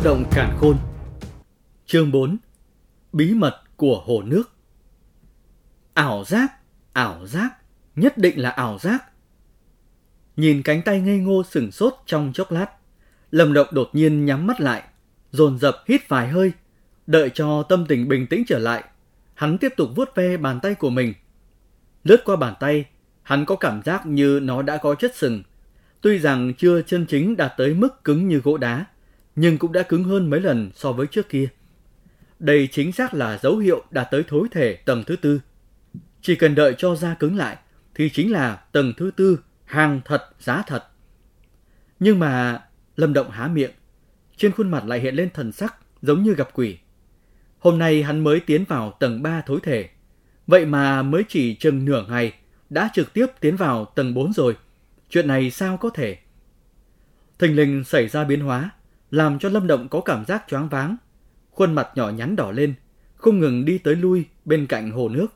Vũ động cản khôn Chương 4 Bí mật của hồ nước Ảo giác, ảo giác, nhất định là ảo giác. Nhìn cánh tay ngây ngô sừng sốt trong chốc lát, Lâm Động đột nhiên nhắm mắt lại, dồn dập hít vài hơi, đợi cho tâm tình bình tĩnh trở lại. Hắn tiếp tục vuốt ve bàn tay của mình. Lướt qua bàn tay, hắn có cảm giác như nó đã có chất sừng. Tuy rằng chưa chân chính đạt tới mức cứng như gỗ đá, nhưng cũng đã cứng hơn mấy lần so với trước kia. Đây chính xác là dấu hiệu đạt tới thối thể tầng thứ tư. Chỉ cần đợi cho da cứng lại thì chính là tầng thứ tư, hàng thật, giá thật. Nhưng mà Lâm Động há miệng, trên khuôn mặt lại hiện lên thần sắc giống như gặp quỷ. Hôm nay hắn mới tiến vào tầng 3 thối thể, vậy mà mới chỉ chừng nửa ngày đã trực tiếp tiến vào tầng 4 rồi. Chuyện này sao có thể? Thình lình xảy ra biến hóa, làm cho Lâm Động có cảm giác choáng váng. Khuôn mặt nhỏ nhắn đỏ lên, không ngừng đi tới lui bên cạnh hồ nước.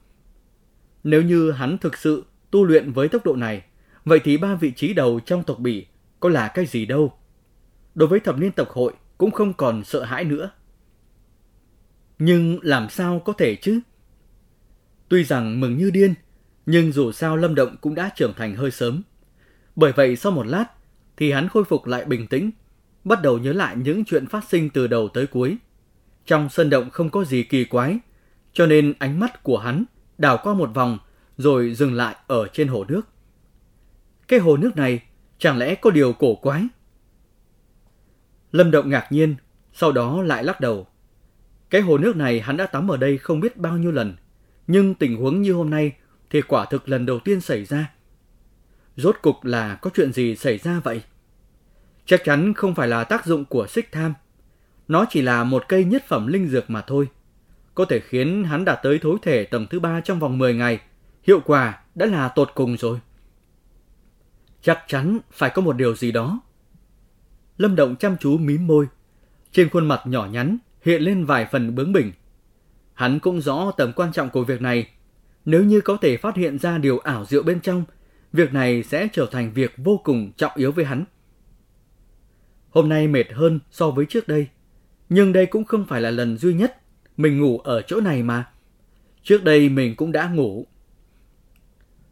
Nếu như hắn thực sự tu luyện với tốc độ này, vậy thì ba vị trí đầu trong tộc bỉ có là cái gì đâu. Đối với thập niên tộc hội cũng không còn sợ hãi nữa. Nhưng làm sao có thể chứ? Tuy rằng mừng như điên, nhưng dù sao Lâm Động cũng đã trưởng thành hơi sớm. Bởi vậy sau một lát thì hắn khôi phục lại bình tĩnh, bắt đầu nhớ lại những chuyện phát sinh từ đầu tới cuối. Trong sân động không có gì kỳ quái, cho nên ánh mắt của hắn đảo qua một vòng rồi dừng lại ở trên hồ nước. Cái hồ nước này chẳng lẽ có điều cổ quái? Lâm Động ngạc nhiên, sau đó lại lắc đầu. Cái hồ nước này hắn đã tắm ở đây không biết bao nhiêu lần, nhưng tình huống như hôm nay thì quả thực lần đầu tiên xảy ra. Rốt cục là có chuyện gì xảy ra vậy? Chắc chắn không phải là tác dụng của xích tham. Nó chỉ là một cây nhất phẩm linh dược mà thôi. Có thể khiến hắn đạt tới thối thể tầng thứ ba trong vòng 10 ngày. Hiệu quả đã là tột cùng rồi. Chắc chắn phải có một điều gì đó. Lâm Động chăm chú mím môi. Trên khuôn mặt nhỏ nhắn hiện lên vài phần bướng bỉnh. Hắn cũng rõ tầm quan trọng của việc này. Nếu như có thể phát hiện ra điều ảo diệu bên trong, việc này sẽ trở thành việc vô cùng trọng yếu với hắn. Hôm nay mệt hơn so với trước đây, nhưng đây cũng không phải là lần duy nhất mình ngủ ở chỗ này mà. Trước đây mình cũng đã ngủ.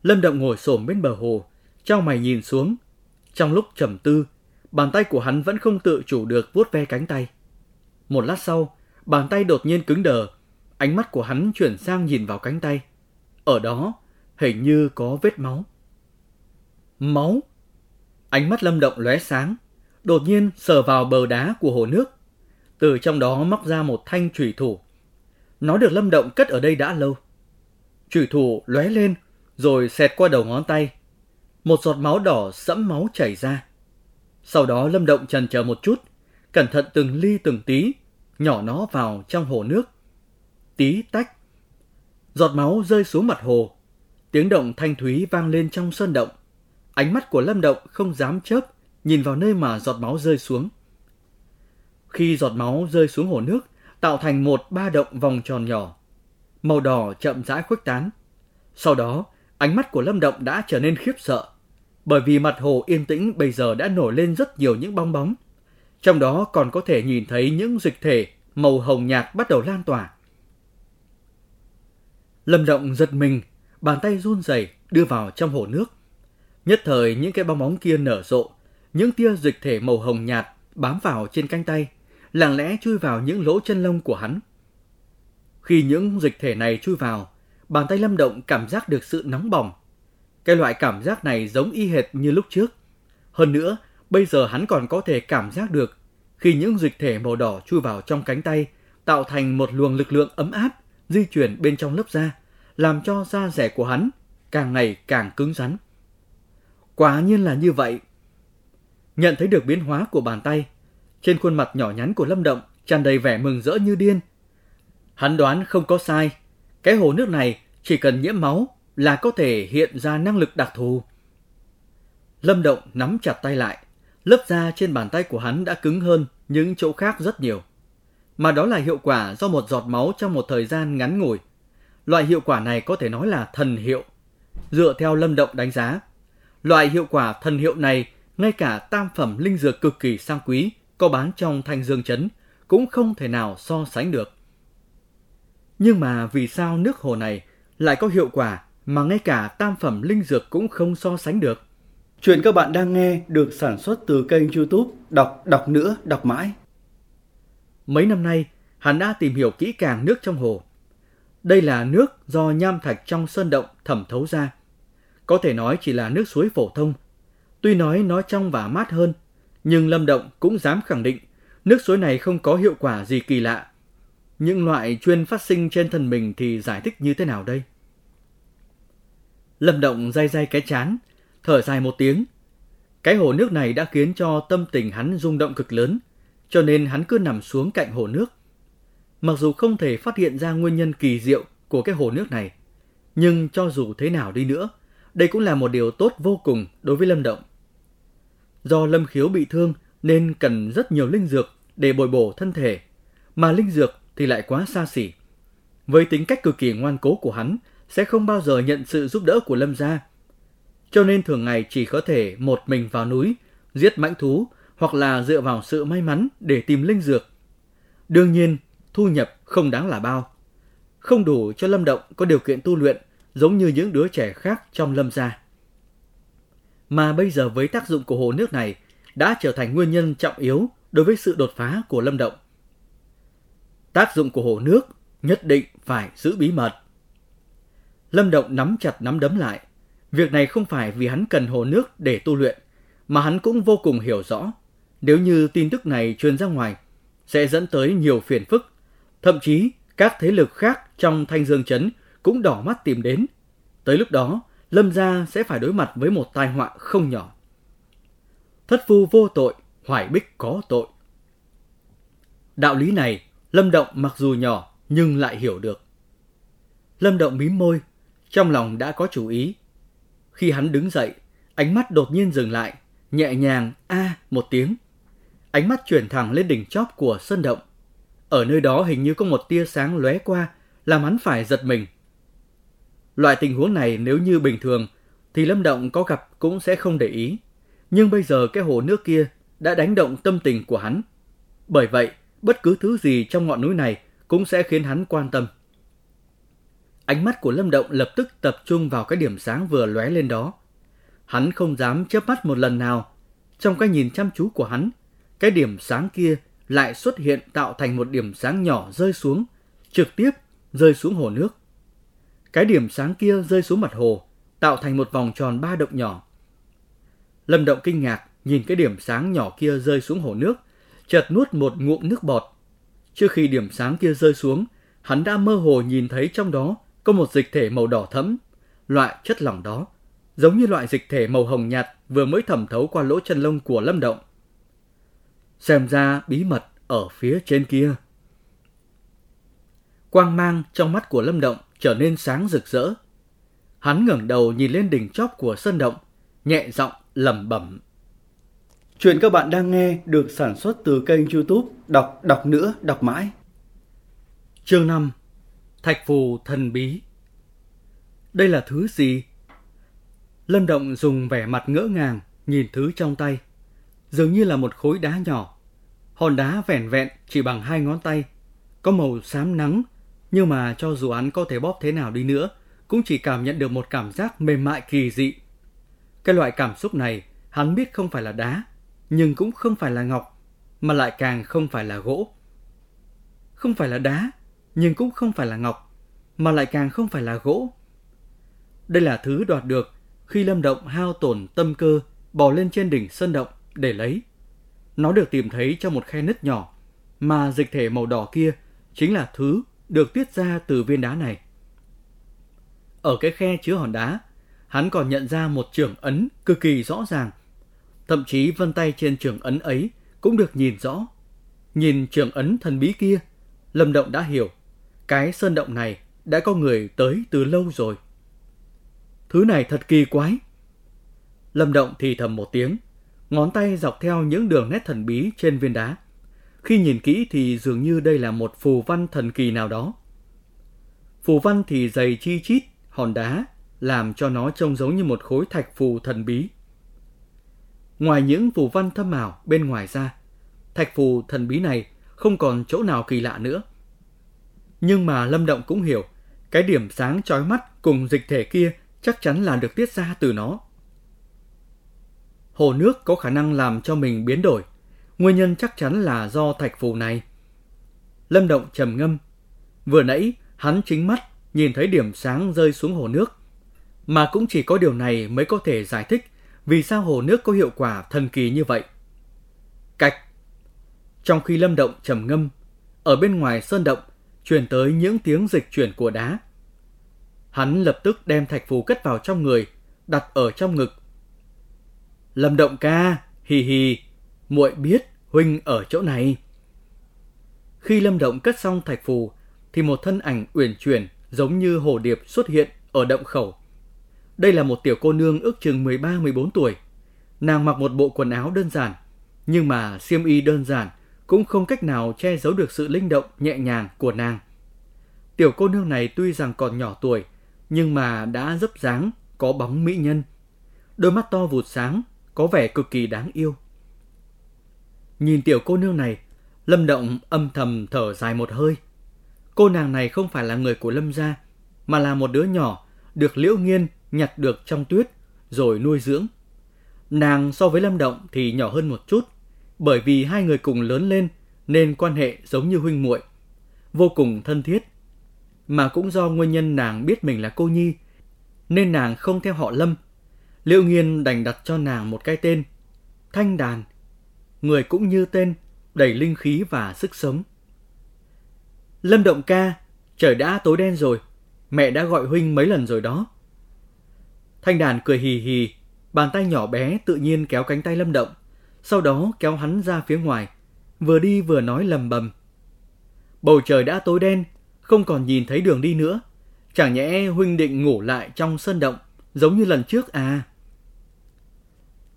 Lâm Động ngồi xổm bên bờ hồ, trao mày nhìn xuống. Trong lúc trầm tư, bàn tay của hắn vẫn không tự chủ được vuốt ve cánh tay. Một lát sau, bàn tay đột nhiên cứng đờ, ánh mắt của hắn chuyển sang nhìn vào cánh tay. Ở đó, hình như có vết máu. Máu? Ánh mắt Lâm Động lóe sáng, đột nhiên sờ vào bờ đá của hồ nước. Từ trong đó móc ra một thanh chủy thủ. Nó được Lâm Động cất ở đây đã lâu. Chủy thủ lóe lên, rồi xẹt qua đầu ngón tay. Một giọt máu đỏ sẫm máu chảy ra. Sau đó Lâm Động trần chờ một chút, cẩn thận từng ly từng tí, nhỏ nó vào trong hồ nước. Tí tách. Giọt máu rơi xuống mặt hồ. Tiếng động thanh thúy vang lên trong sơn động. Ánh mắt của Lâm Động không dám chớp, nhìn vào nơi mà giọt máu rơi xuống. Khi giọt máu rơi xuống hồ nước, tạo thành một ba động vòng tròn nhỏ. Màu đỏ chậm rãi khuếch tán. Sau đó, ánh mắt của Lâm Động đã trở nên khiếp sợ, bởi vì mặt hồ yên tĩnh bây giờ đã nổi lên rất nhiều những bong bóng. Trong đó còn có thể nhìn thấy những dịch thể màu hồng nhạt bắt đầu lan tỏa. Lâm Động giật mình, bàn tay run rẩy đưa vào trong hồ nước. Nhất thời những cái bong bóng kia nở rộ, những tia dịch thể màu hồng nhạt bám vào trên cánh tay, lặng lẽ chui vào những lỗ chân lông của hắn. Khi những dịch thể này chui vào, bàn tay Lâm Động cảm giác được sự nóng bỏng. Cái loại cảm giác này giống y hệt như lúc trước. Hơn nữa, bây giờ hắn còn có thể cảm giác được khi những dịch thể màu đỏ chui vào trong cánh tay, tạo thành một luồng lực lượng ấm áp di chuyển bên trong lớp da, làm cho da rẻ của hắn càng ngày càng cứng rắn. Quả nhiên là như vậy. Nhận thấy được biến hóa của bàn tay, trên khuôn mặt nhỏ nhắn của Lâm Động tràn đầy vẻ mừng rỡ như điên. Hắn đoán không có sai, cái hồ nước này chỉ cần nhiễm máu là có thể hiện ra năng lực đặc thù. Lâm Động nắm chặt tay lại, lớp da trên bàn tay của hắn đã cứng hơn những chỗ khác rất nhiều. Mà đó là hiệu quả do một giọt máu trong một thời gian ngắn ngủi. Loại hiệu quả này có thể nói là thần hiệu. Dựa theo Lâm Động đánh giá, loại hiệu quả thần hiệu này ngay cả tam phẩm linh dược cực kỳ sang quý có bán trong thanh dương chấn cũng không thể nào so sánh được. Nhưng mà vì sao nước hồ này lại có hiệu quả mà ngay cả tam phẩm linh dược cũng không so sánh được? Chuyện các bạn đang nghe được sản xuất từ kênh youtube Đọc Đọc Nữa Đọc Mãi. Mấy năm nay, hắn đã tìm hiểu kỹ càng nước trong hồ. Đây là nước do nham thạch trong sơn động thẩm thấu ra. Có thể nói chỉ là nước suối phổ thông. Tuy nói nó trong và mát hơn, nhưng Lâm Động cũng dám khẳng định nước suối này không có hiệu quả gì kỳ lạ. Những loại chuyên phát sinh trên thân mình thì giải thích như thế nào đây? Lâm Động day day cái chán, thở dài một tiếng. Cái hồ nước này đã khiến cho tâm tình hắn rung động cực lớn, cho nên hắn cứ nằm xuống cạnh hồ nước. Mặc dù không thể phát hiện ra nguyên nhân kỳ diệu của cái hồ nước này, nhưng cho dù thế nào đi nữa, đây cũng là một điều tốt vô cùng đối với Lâm Động. Do Lâm Khiếu bị thương nên cần rất nhiều linh dược để bồi bổ thân thể, mà linh dược thì lại quá xa xỉ. Với tính cách cực kỳ ngoan cố của hắn, sẽ không bao giờ nhận sự giúp đỡ của Lâm gia. Cho nên thường ngày chỉ có thể một mình vào núi, giết mãnh thú hoặc là dựa vào sự may mắn để tìm linh dược. Đương nhiên, thu nhập không đáng là bao. Không đủ cho Lâm Động có điều kiện tu luyện giống như những đứa trẻ khác trong Lâm gia. Mà bây giờ với tác dụng của hồ nước này đã trở thành nguyên nhân trọng yếu đối với sự đột phá của Lâm Động. Tác dụng của hồ nước nhất định phải giữ bí mật. Lâm Động nắm chặt nắm đấm lại. Việc này không phải vì hắn cần hồ nước để tu luyện, mà hắn cũng vô cùng hiểu rõ. Nếu như tin tức này truyền ra ngoài, sẽ dẫn tới nhiều phiền phức. Thậm chí, các thế lực khác trong Thanh Dương Trấn cũng đỏ mắt tìm đến. Tới lúc đó, Lâm gia sẽ phải đối mặt với một tai họa không nhỏ. Thất phu vô tội, hoài bích có tội. Đạo lý này, Lâm Động mặc dù nhỏ nhưng lại hiểu được. Lâm Động mím môi, trong lòng đã có chủ ý. Khi hắn đứng dậy, ánh mắt đột nhiên dừng lại, nhẹ nhàng a một tiếng. Ánh mắt chuyển thẳng lên đỉnh chóp của sân động. Ở nơi đó hình như có một tia sáng lóe qua, làm hắn phải giật mình. Loại tình huống này nếu như bình thường thì Lâm Động có gặp cũng sẽ không để ý. Nhưng bây giờ cái hồ nước kia đã đánh động tâm tình của hắn. Bởi vậy, bất cứ thứ gì trong ngọn núi này cũng sẽ khiến hắn quan tâm. Ánh mắt của Lâm Động lập tức tập trung vào cái điểm sáng vừa lóe lên đó. Hắn không dám chớp mắt một lần nào. Trong cái nhìn chăm chú của hắn, cái điểm sáng kia lại xuất hiện tạo thành một điểm sáng nhỏ rơi xuống, trực tiếp rơi xuống hồ nước. Cái điểm sáng kia rơi xuống mặt hồ, tạo thành một vòng tròn ba động nhỏ. Lâm Động kinh ngạc nhìn cái điểm sáng nhỏ kia rơi xuống hồ nước, chợt nuốt một ngụm nước bọt. Trước khi điểm sáng kia rơi xuống, hắn đã mơ hồ nhìn thấy trong đó có một dịch thể màu đỏ thẫm. Loại chất lỏng đó giống như loại dịch thể màu hồng nhạt vừa mới thẩm thấu qua lỗ chân lông của Lâm Động. Xem ra bí mật ở phía trên kia. Quang mang trong mắt của Lâm Động trở nên sáng rực rỡ. Hắn ngẩng đầu nhìn lên đỉnh chóp của sân động, nhẹ giọng lẩm bẩm. Chuyện các bạn đang nghe được sản xuất từ kênh youtube Đọc Đọc Nữa Đọc Mãi. Chương 5 Thạch phù thần bí Đây là thứ gì? Lâm Động dùng vẻ mặt ngỡ ngàng nhìn thứ trong tay. Dường như là một khối đá nhỏ. Hòn đá vẻn vẹn chỉ bằng hai ngón tay. Có màu xám nắng, nhưng mà cho dù hắn có thể bóp thế nào đi nữa, cũng chỉ cảm nhận được một cảm giác mềm mại kỳ dị. Cái loại cảm xúc này, hắn biết không phải là đá, nhưng cũng không phải là ngọc, mà lại càng không phải là gỗ. Không phải là đá, nhưng cũng không phải là ngọc, mà lại càng không phải là gỗ. Đây là thứ đoạt được khi Lâm Động hao tổn tâm cơ bò lên trên đỉnh sơn động để lấy. Nó được tìm thấy trong một khe nứt nhỏ, mà dịch thể màu đỏ kia chính là thứ được tiết ra từ viên đá này. Ở cái khe chứa hòn đá, hắn còn nhận ra một trường ấn cực kỳ rõ ràng. Thậm chí vân tay trên trường ấn ấy cũng được nhìn rõ. Nhìn trường ấn thần bí kia, Lâm Động đã hiểu, cái sơn động này đã có người tới từ lâu rồi. Thứ này thật kỳ quái. Lâm Động thì thầm một tiếng, ngón tay dọc theo những đường nét thần bí trên viên đá. Khi nhìn kỹ thì dường như đây là một phù văn thần kỳ nào đó. Phù văn thì dày chi chít, hòn đá, làm cho nó trông giống như một khối thạch phù thần bí. Ngoài những phù văn thâm ảo bên ngoài ra, thạch phù thần bí này không còn chỗ nào kỳ lạ nữa. Nhưng mà Lâm Động cũng hiểu, cái điểm sáng chói mắt cùng dịch thể kia chắc chắn là được tiết ra từ nó. Hồ nước có khả năng làm cho mình biến đổi, nguyên nhân chắc chắn là do thạch phù này. Lâm Động trầm ngâm, vừa nãy hắn chính mắt nhìn thấy điểm sáng rơi xuống hồ nước, mà cũng chỉ có điều này mới có thể giải thích vì sao hồ nước có hiệu quả thần kỳ như vậy. Cạch. Trong khi Lâm Động trầm ngâm, ở bên ngoài sơn động truyền tới những tiếng dịch chuyển của đá. Hắn lập tức đem thạch phù cất vào trong người, đặt ở trong ngực. Lâm Động ca, hì hì, muội biết huynh ở chỗ này. Khi Lâm Động cất xong thạch phù, thì một thân ảnh uyển chuyển giống như hồ điệp xuất hiện ở động khẩu. Đây là một tiểu cô nương ước chừng 13-14 tuổi. Nàng mặc một bộ quần áo đơn giản, nhưng mà xiêm y đơn giản cũng không cách nào che giấu được sự linh động nhẹ nhàng của nàng. Tiểu cô nương này tuy rằng còn nhỏ tuổi, nhưng mà đã dấp dáng, có bóng mỹ nhân. Đôi mắt to vụt sáng, có vẻ cực kỳ đáng yêu. Nhìn tiểu cô nương này, Lâm Động âm thầm thở dài một hơi. Cô nàng này không phải là người của Lâm gia, mà là một đứa nhỏ được Liễu Nghiên nhặt được trong tuyết rồi nuôi dưỡng. Nàng so với Lâm Động thì nhỏ hơn một chút, bởi vì hai người cùng lớn lên nên quan hệ giống như huynh muội, vô cùng thân thiết. Mà cũng do nguyên nhân nàng biết mình là cô nhi, nên nàng không theo họ Lâm. Liễu Nghiên đành đặt cho nàng một cái tên, Thanh Đàn. Người cũng như tên, đầy linh khí và sức sống. Lâm Động ca, trời đã tối đen rồi, mẹ đã gọi huynh mấy lần rồi đó. Thanh đàn cười hì hì, bàn tay nhỏ bé tự nhiên kéo cánh tay Lâm Động, sau đó kéo hắn ra phía ngoài, vừa đi vừa nói lầm bầm. Bầu trời đã tối đen, không còn nhìn thấy đường đi nữa. Chẳng nhẽ huynh định ngủ lại trong sân động, giống như lần trước à?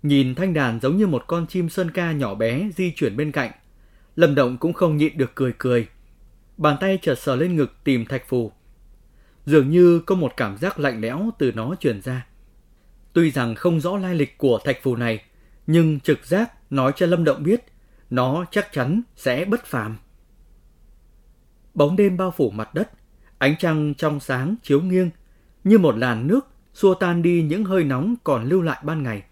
Nhìn thanh đàn giống như một con chim sơn ca nhỏ bé di chuyển bên cạnh. Lâm Động cũng không nhịn được cười cười. Bàn tay chợt sờ lên ngực tìm thạch phù. Dường như có một cảm giác lạnh lẽo từ nó truyền ra. Tuy rằng không rõ lai lịch của thạch phù này, nhưng trực giác nói cho Lâm Động biết nó chắc chắn sẽ bất phàm. Bóng đêm bao phủ mặt đất, ánh trăng trong sáng chiếu nghiêng, như một làn nước xua tan đi những hơi nóng còn lưu lại ban ngày.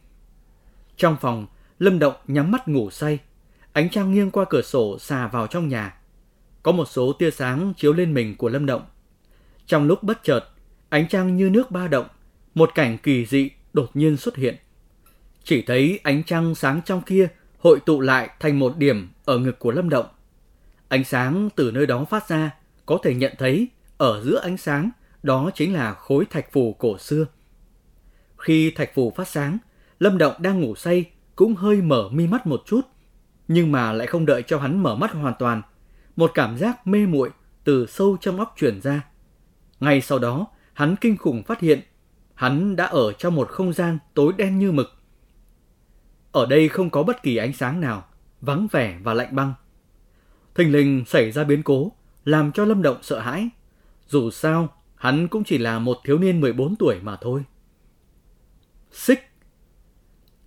Trong phòng, Lâm Động nhắm mắt ngủ say, ánh trăng nghiêng qua cửa sổ xà vào trong nhà. Có một số tia sáng chiếu lên mình của Lâm Động. Trong lúc bất chợt, ánh trăng như nước ba động, một cảnh kỳ dị đột nhiên xuất hiện. Chỉ thấy ánh trăng sáng trong kia hội tụ lại thành một điểm ở ngực của Lâm Động. Ánh sáng từ nơi đó phát ra, có thể nhận thấy ở giữa ánh sáng đó chính là khối thạch phù cổ xưa. Khi thạch phù phát sáng, Lâm Động đang ngủ say cũng hơi mở mi mắt một chút, nhưng mà lại không đợi cho hắn mở mắt hoàn toàn. Một cảm giác mê muội từ sâu trong óc truyền ra. Ngay sau đó, hắn kinh khủng phát hiện hắn đã ở trong một không gian tối đen như mực. Ở đây không có bất kỳ ánh sáng nào, vắng vẻ và lạnh băng. Thình lình xảy ra biến cố, làm cho Lâm Động sợ hãi. Dù sao, hắn cũng chỉ là một thiếu niên 14 tuổi mà thôi. Xích!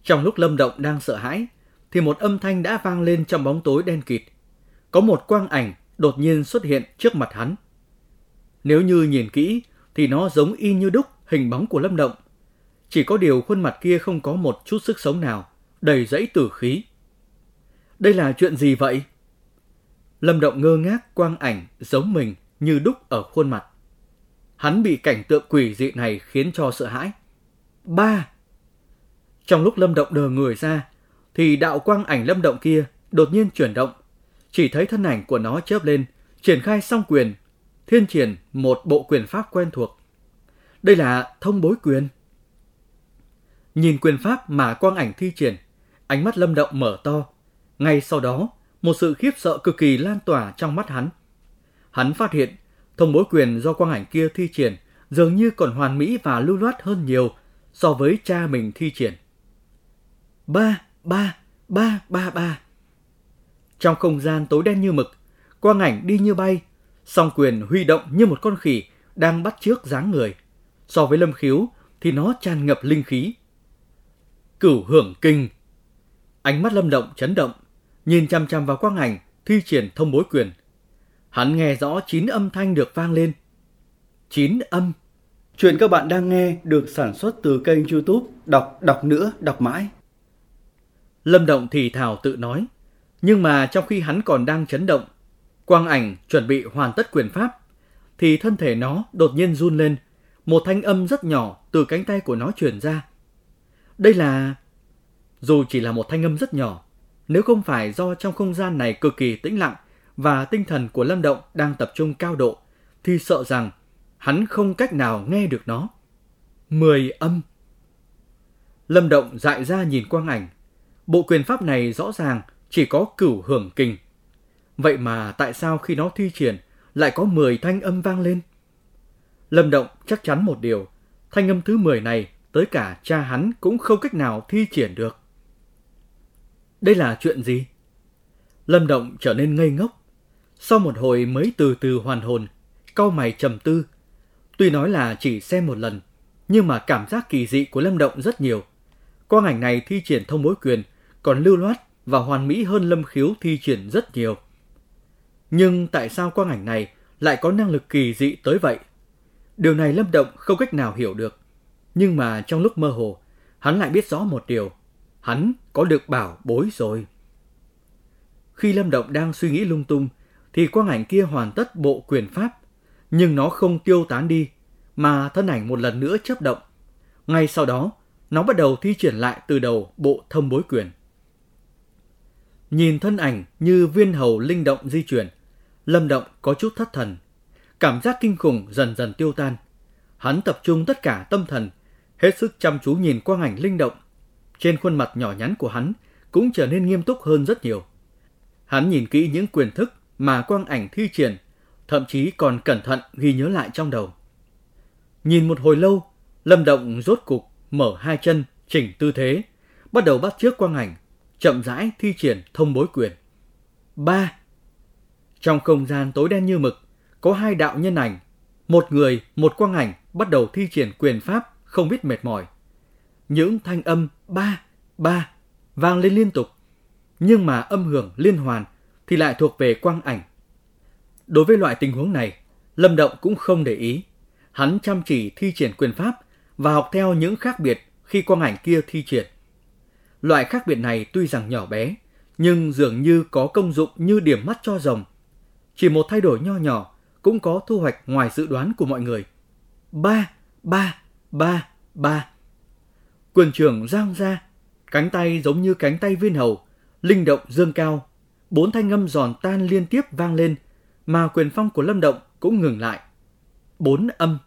Trong lúc Lâm Động đang sợ hãi, thì một âm thanh đã vang lên trong bóng tối đen kịt. Có một quang ảnh đột nhiên xuất hiện trước mặt hắn. Nếu như nhìn kỹ, thì nó giống y như đúc hình bóng của Lâm Động. Chỉ có điều khuôn mặt kia không có một chút sức sống nào, đầy rẫy tử khí. Đây là chuyện gì vậy? Lâm Động ngơ ngác quang ảnh giống mình như đúc ở khuôn mặt. Hắn bị cảnh tượng quỷ dị này khiến cho sợ hãi. Ba! Trong lúc Lâm Động đờ người ra, thì đạo quang ảnh Lâm Động kia đột nhiên chuyển động. Chỉ thấy thân ảnh của nó chớp lên, triển khai song quyền, thiên triển một bộ quyền pháp quen thuộc. Đây là thông bối quyền. Nhìn quyền pháp mà quang ảnh thi triển, ánh mắt Lâm Động mở to. Ngay sau đó, một sự khiếp sợ cực kỳ lan tỏa trong mắt hắn. Hắn phát hiện, thông bối quyền do quang ảnh kia thi triển dường như còn hoàn mỹ và lưu loát hơn nhiều so với cha mình thi triển. Ba, ba, ba, ba, ba. Trong không gian tối đen như mực, quang ảnh đi như bay, song quyền huy động như một con khỉ đang bắt trước dáng người. So với lâm khiếu thì nó tràn ngập linh khí. Cửu hưởng kinh. Ánh mắt lâm động chấn động, nhìn chăm chăm vào quang ảnh thi triển thông bối quyền. Hắn nghe rõ chín âm thanh được vang lên. Chín âm. Chuyện các bạn đang nghe được sản xuất từ kênh youtube Đọc Đọc Nữa Đọc Mãi. Lâm Động thì thào tự nói. Nhưng mà trong khi hắn còn đang chấn động, quang ảnh chuẩn bị hoàn tất quyền pháp, thì thân thể nó đột nhiên run lên. Một thanh âm rất nhỏ từ cánh tay của nó truyền ra. Đây là... Dù chỉ là một thanh âm rất nhỏ, nếu không phải do trong không gian này cực kỳ tĩnh lặng và tinh thần của Lâm Động đang tập trung cao độ, thì sợ rằng hắn không cách nào nghe được nó. Mười âm. Lâm Động dại ra nhìn quang ảnh. Bộ quyền pháp này rõ ràng chỉ có cửu hưởng kinh. Vậy mà tại sao khi nó thi triển lại có 10 thanh âm vang lên? Lâm Động chắc chắn một điều, thanh âm thứ 10 này tới cả cha hắn cũng không cách nào thi triển được. Đây là chuyện gì? Lâm Động trở nên ngây ngốc. Sau một hồi mới từ từ hoàn hồn, cau mày trầm tư. Tuy nói là chỉ xem một lần, nhưng mà cảm giác kỳ dị của Lâm Động rất nhiều. Quang ảnh này thi triển thông bối quyền còn lưu loát và hoàn mỹ hơn Lâm Khiếu thi triển rất nhiều. Nhưng tại sao quang ảnh này lại có năng lực kỳ dị tới vậy? Điều này Lâm Động không cách nào hiểu được. Nhưng mà trong lúc mơ hồ, hắn lại biết rõ một điều. Hắn có được bảo bối rồi. Khi Lâm Động đang suy nghĩ lung tung, thì quang ảnh kia hoàn tất bộ quyền pháp. Nhưng nó không tiêu tán đi, mà thân ảnh một lần nữa chấp động. Ngay sau đó, nó bắt đầu thi triển lại từ đầu bộ thông bối quyền. Nhìn thân ảnh như viên hầu linh động di chuyển, Lâm Động có chút thất thần. Cảm giác kinh khủng dần dần tiêu tan. Hắn tập trung tất cả tâm thần, hết sức chăm chú nhìn quang ảnh linh động. Trên khuôn mặt nhỏ nhắn của hắn cũng trở nên nghiêm túc hơn rất nhiều. Hắn nhìn kỹ những quyền thức mà quang ảnh thi triển, thậm chí còn cẩn thận ghi nhớ lại trong đầu. Nhìn một hồi lâu, Lâm Động rốt cục mở hai chân, chỉnh tư thế, bắt đầu bắt trước quang ảnh, chậm rãi thi triển thông bối quyền. 3. Trong không gian tối đen như mực, có hai đạo nhân ảnh, một người, một quang ảnh bắt đầu thi triển quyền pháp không biết mệt mỏi. Những thanh âm ba, ba vang lên liên tục, nhưng mà âm hưởng liên hoàn thì lại thuộc về quang ảnh. Đối với loại tình huống này, Lâm Động cũng không để ý. Hắn chăm chỉ thi triển quyền pháp và học theo những khác biệt khi quang ảnh kia thi triển. Loại khác biệt này tuy rằng nhỏ bé, nhưng dường như có công dụng như điểm mắt cho rồng. Chỉ một thay đổi nho nhỏ cũng có thu hoạch ngoài dự đoán của mọi người. Ba, ba, ba, ba. Quyền trưởng giang ra, cánh tay giống như cánh tay viên hầu, linh động dương cao. Bốn thanh âm giòn tan liên tiếp vang lên, mà quyền phong của Lâm Động cũng ngừng lại. Bốn âm.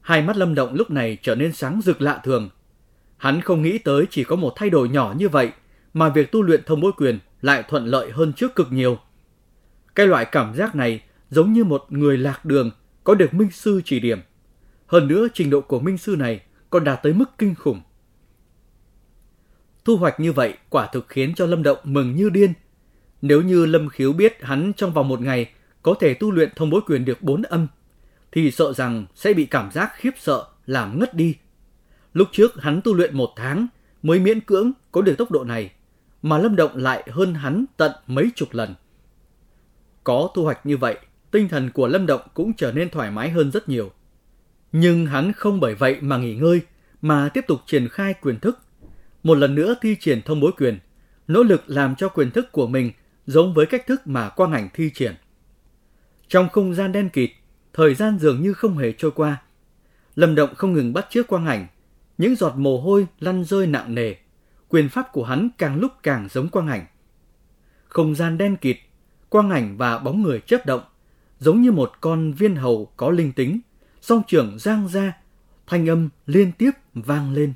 Hai mắt Lâm Động lúc này trở nên sáng rực lạ thường, Hắn không nghĩ tới chỉ có một thay đổi nhỏ như vậy mà việc tu luyện thông bối quyền lại thuận lợi hơn trước cực nhiều. Cái loại cảm giác này giống như một người lạc đường có được minh sư chỉ điểm. Hơn nữa trình độ của minh sư này còn đạt tới mức kinh khủng. Thu hoạch như vậy quả thực khiến cho Lâm Động mừng như điên. Nếu như Lâm Khiếu biết hắn trong vòng một ngày có thể tu luyện thông bối quyền được bốn âm, thì sợ rằng sẽ bị cảm giác khiếp sợ làm ngất đi. Lúc trước hắn tu luyện một tháng mới miễn cưỡng có được tốc độ này, mà Lâm Động lại hơn hắn tận mấy chục lần. Có thu hoạch như vậy, tinh thần của Lâm Động cũng trở nên thoải mái hơn rất nhiều. Nhưng hắn không bởi vậy mà nghỉ ngơi, mà tiếp tục triển khai quyền thức. Một lần nữa thi triển thông bối quyền, nỗ lực làm cho quyền thức của mình giống với cách thức mà quang ảnh thi triển. Trong không gian đen kịt, thời gian dường như không hề trôi qua. Lâm Động không ngừng bắt chước quang ảnh, những giọt mồ hôi lăn rơi nặng nề, quyền pháp của hắn càng lúc càng giống quang ảnh. Không gian đen kịt, quang ảnh và bóng người chớp động, giống như một con viên hầu có linh tính, song trưởng giang ra, thanh âm liên tiếp vang lên.